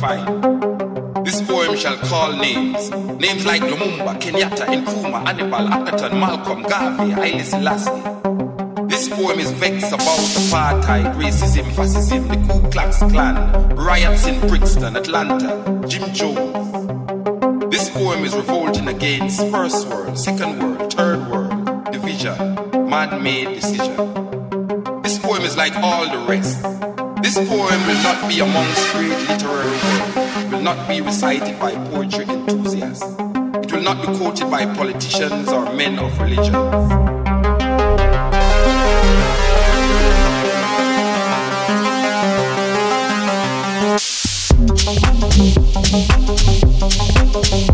This poem shall call names, names like Lumumba, Kenyatta, Nkrumah, Hannibal, Akhenaton, Malcolm, Garvey, Haile Selassie. This poem is vexed about apartheid, racism, fascism, the Ku Klux Klan, riots in Brixton, Atlanta, Jim Jones. This poem is revolting against first world, second world, third world, division, man-made decision. This poem is like all the rest. This poem will not be amongst great literary works, will not be recited by poetry enthusiasts. It will not be quoted by politicians or men of religion. Thank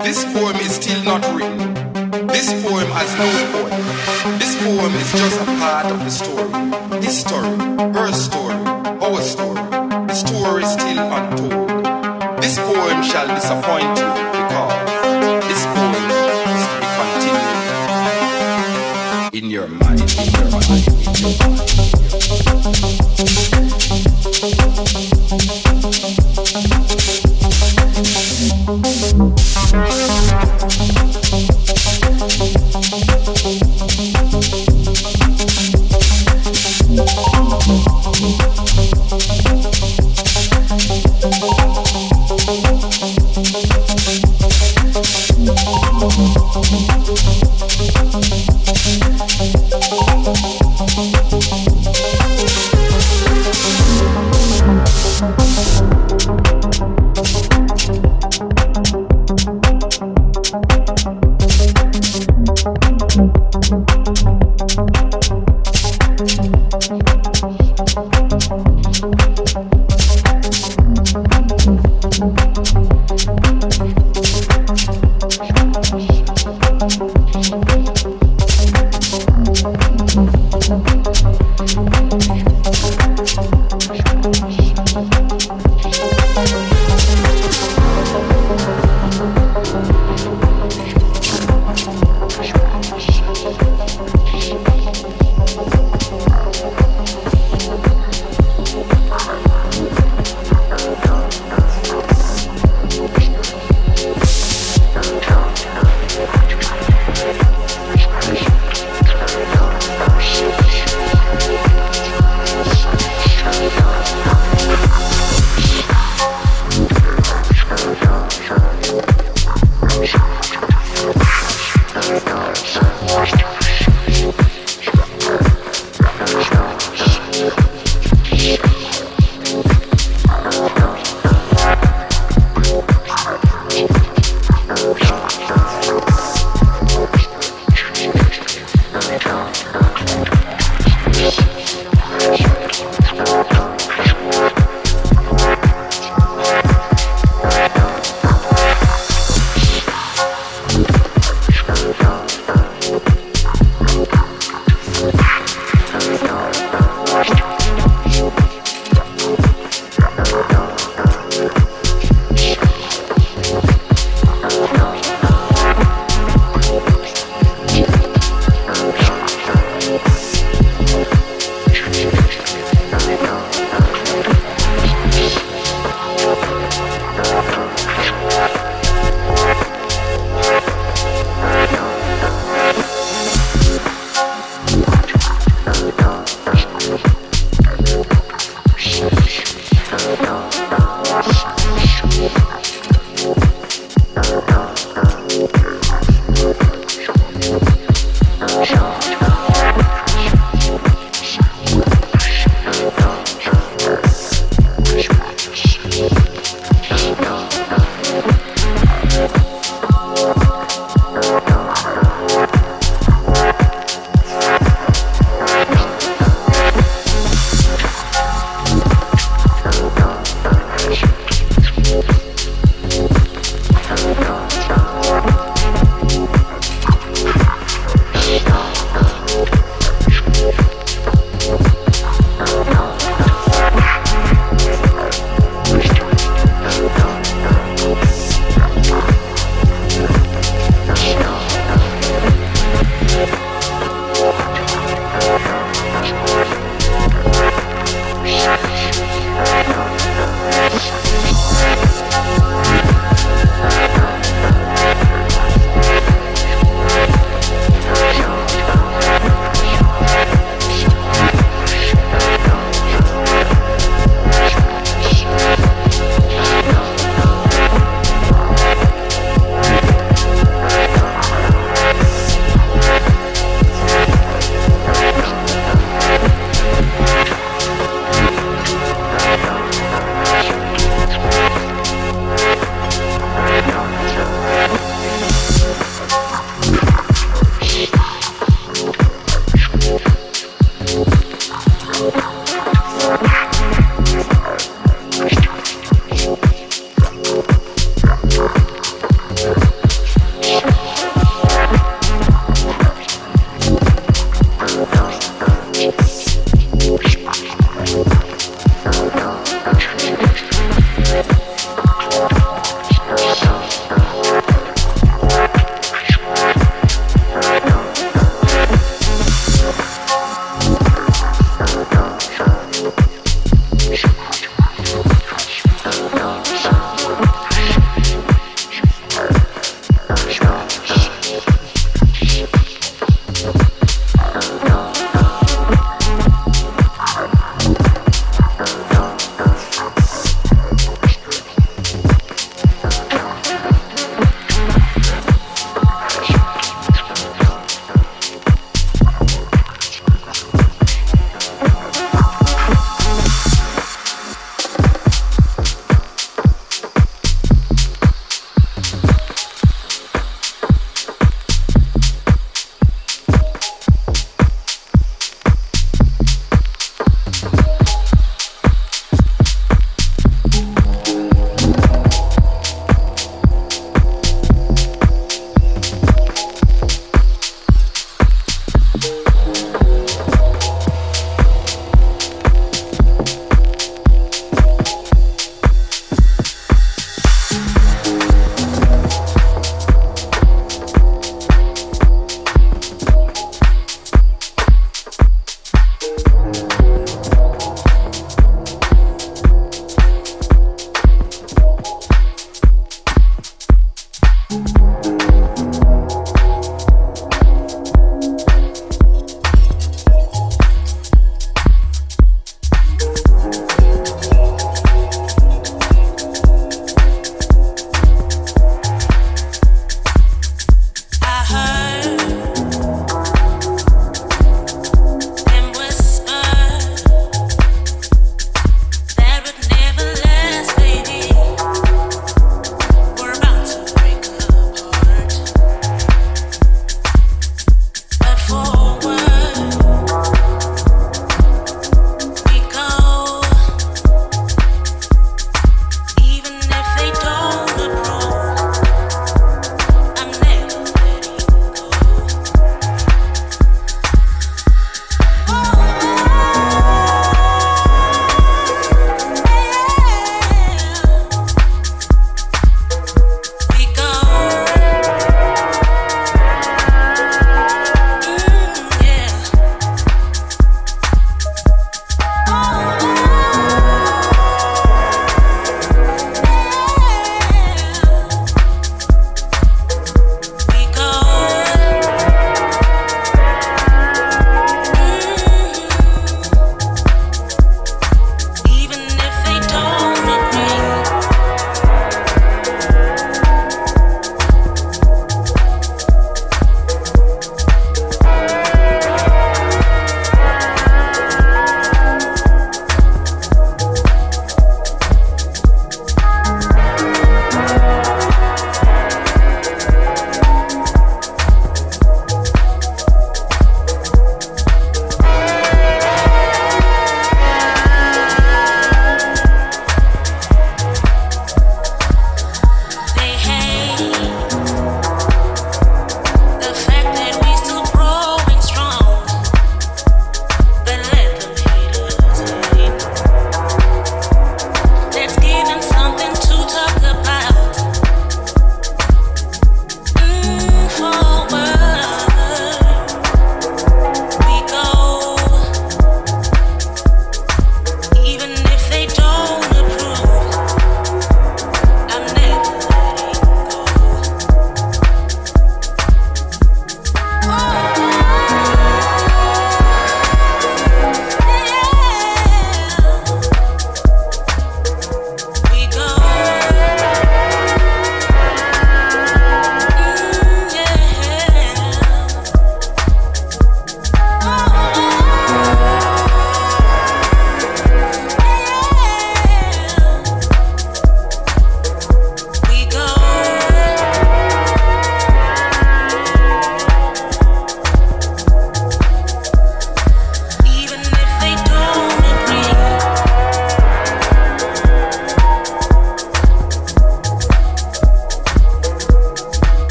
This poem is still not written. This poem has no point. This poem is just a part of the story. His story, her story, our story. The story is still untold. This poem shall disappoint you because this poem be continued in your mind. In your mind. In your mind. In your mind.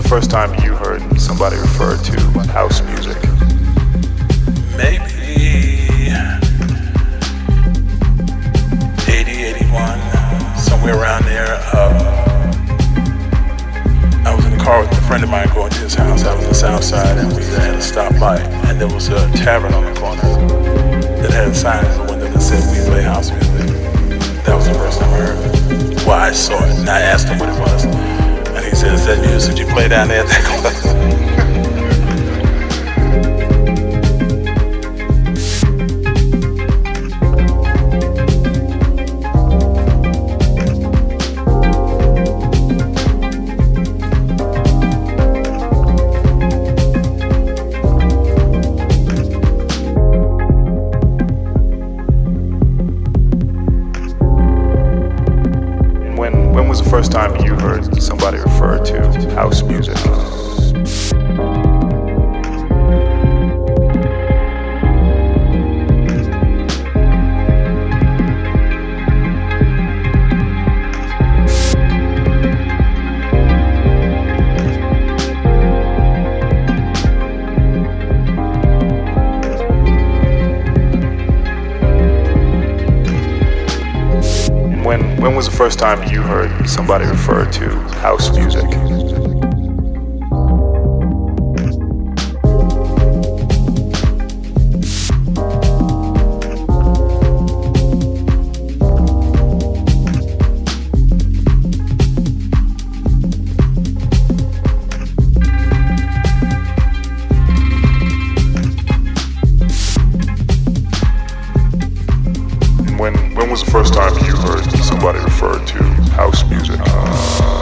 First time you heard somebody refer to house music? Maybe 80, 81, somewhere around there. Uh, I was in the car with a friend of mine going to his house out on the south side, and we had a stoplight, and there was a tavern on the corner that had a sign in the window that said we play house music. That was the first time I heard it. Well, I saw it, and I asked him what it was. That music you play down there? was the first time you heard somebody refer to house music? First time you heard somebody refer to house music?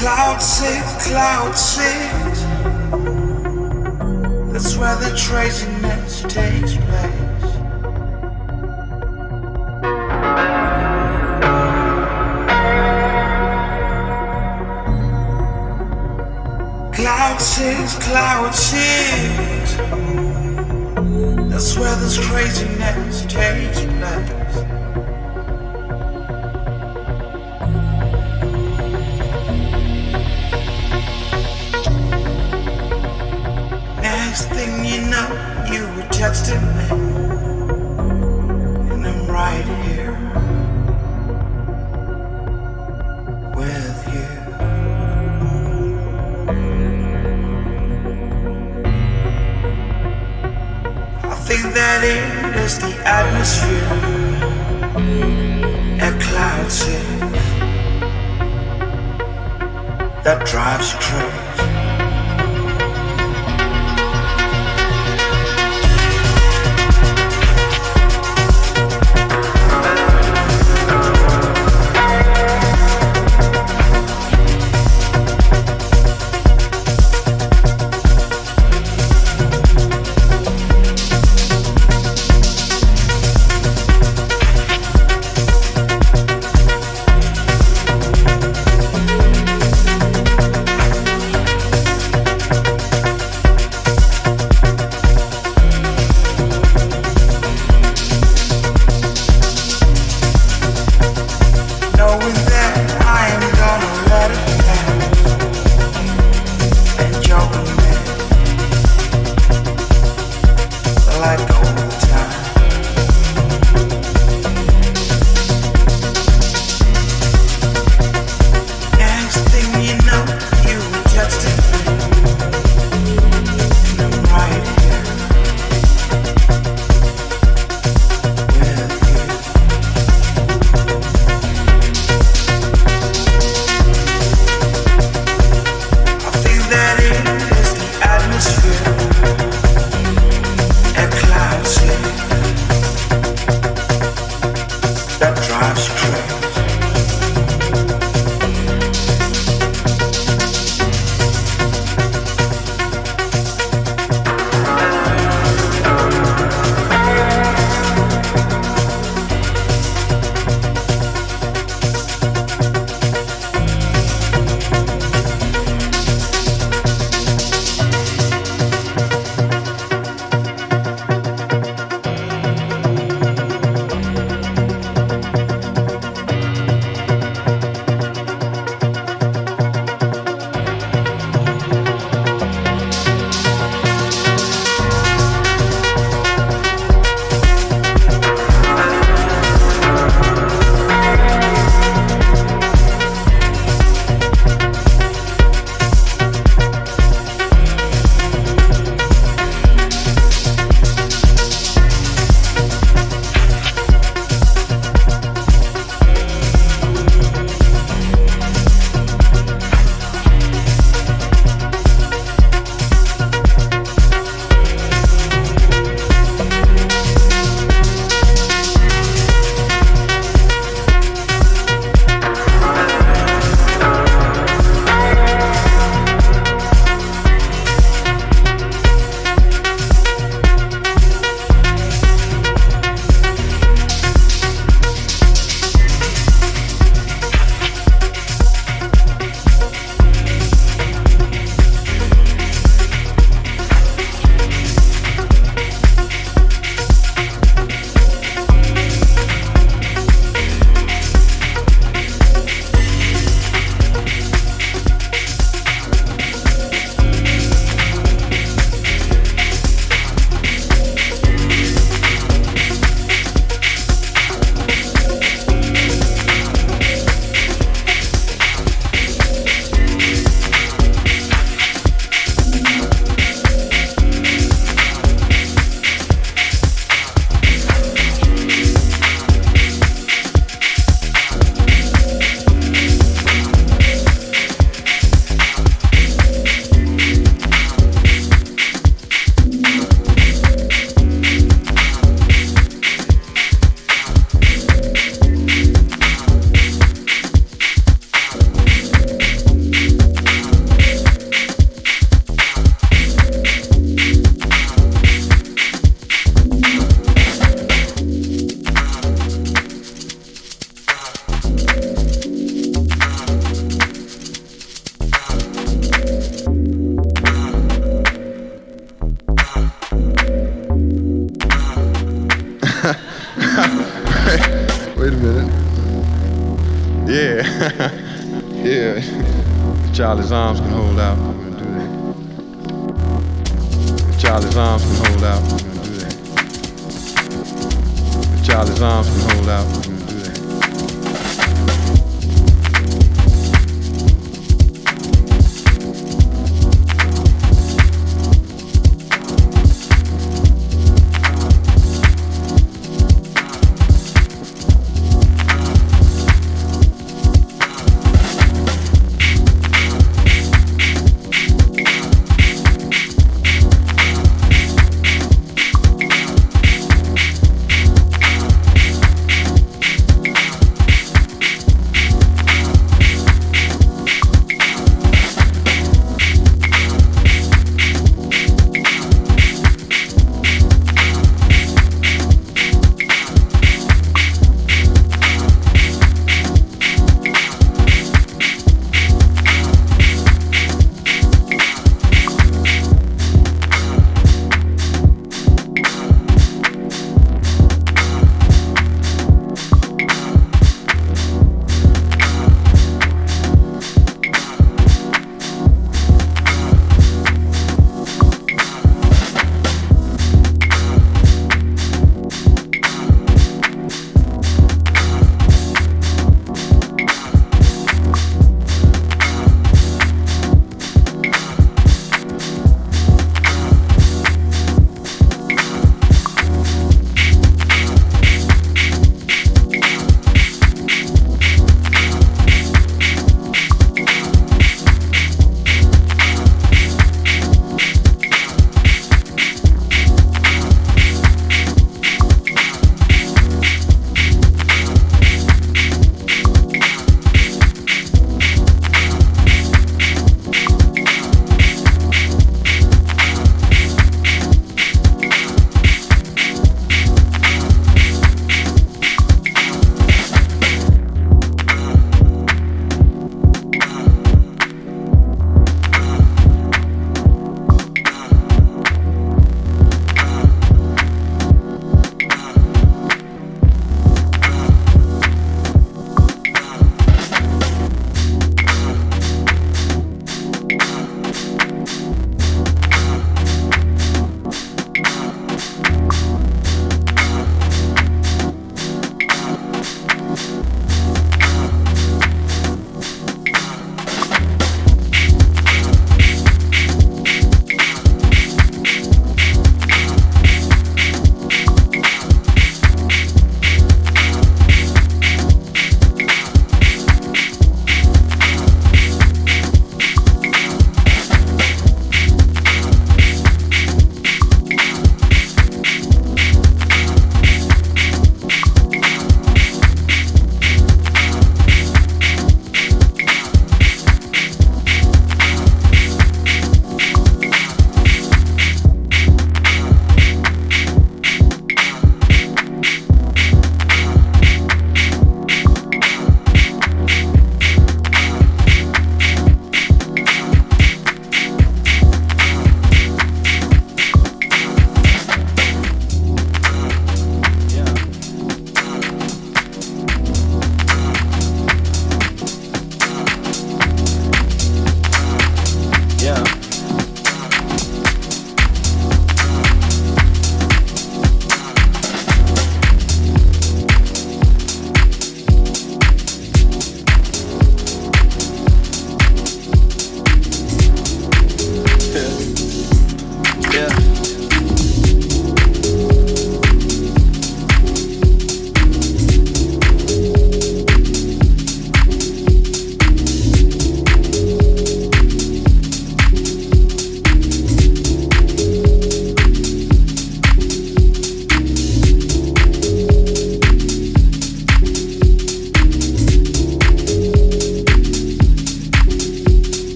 Cloud six, cloud six. That's where the craziness takes place. Cloud six, cloud six. That's where this craziness takes place. Next thing you know, you were texting me, and I'm right here with you. I think that it is the atmosphere that clouds it, that drives you crazy.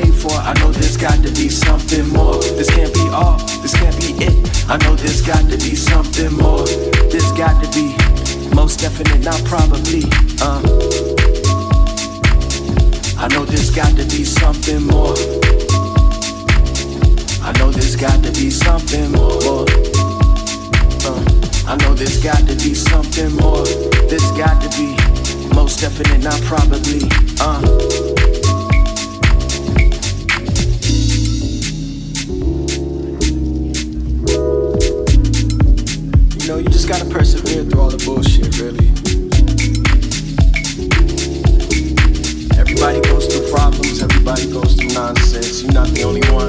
Made for. I know there's got to be something more. This can't be all, this can't be it. I know there's got to be something more. There's got to be most definite, not probably. Uh. I know there's got to be something more. I know there's got to be something more. Uh. I know there's got to be something more. There's got to be most definite, not probably. Uh. You know, you just gotta persevere through all the bullshit, really. Everybody goes through problems, everybody goes through nonsense. You're not the only one.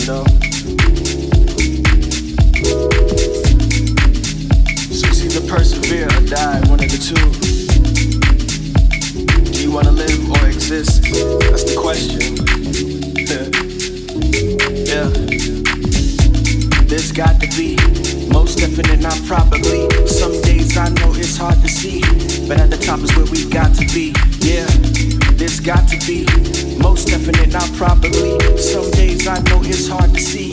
You know? So it's either persevere or die, one of the two. Do you wanna live or exist? That's the question. yeah. There's got to be most definite, not probably. Some days I know it's hard to see, but at the top is where we got to be. Yeah, there's got to be most definite, not probably. Some days I know it's hard to see,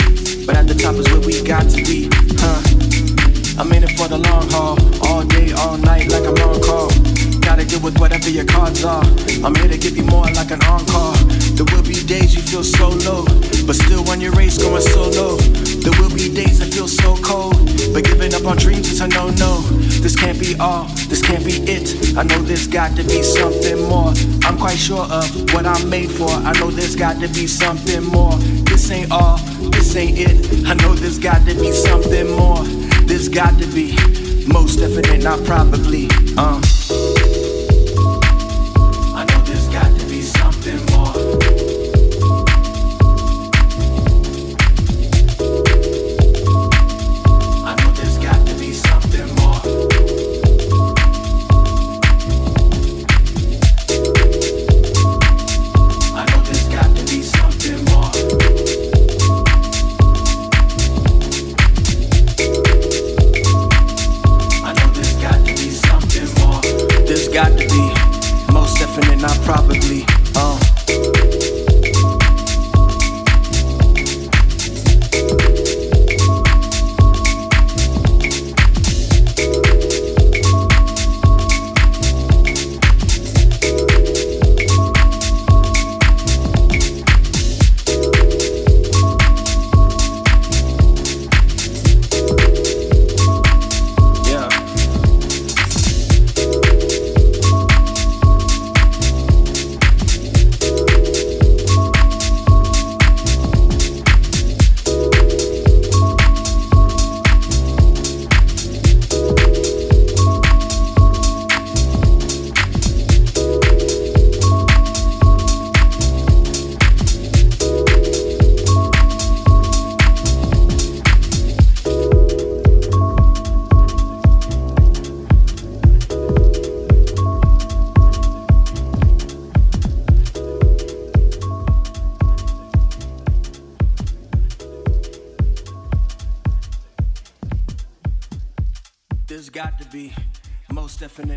but at the top is where we got to be. Huh? I'm in it for the long haul, all day, all night, like I'm on call. Gotta deal with whatever your cards are. I'm here to give you more like an encore. There will be days you feel so low, but still on your race going solo. There will be days that feel so cold, but giving up on dreams is a no no. This can't be all, this can't be it. I know there's got to be something more. I'm quite sure of what I'm made for. I know there's got to be something more. This ain't all, this ain't it. I know there's got to be something more. There's got to be most definite, not probably. Uh.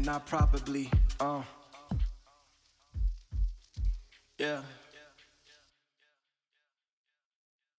Most definite,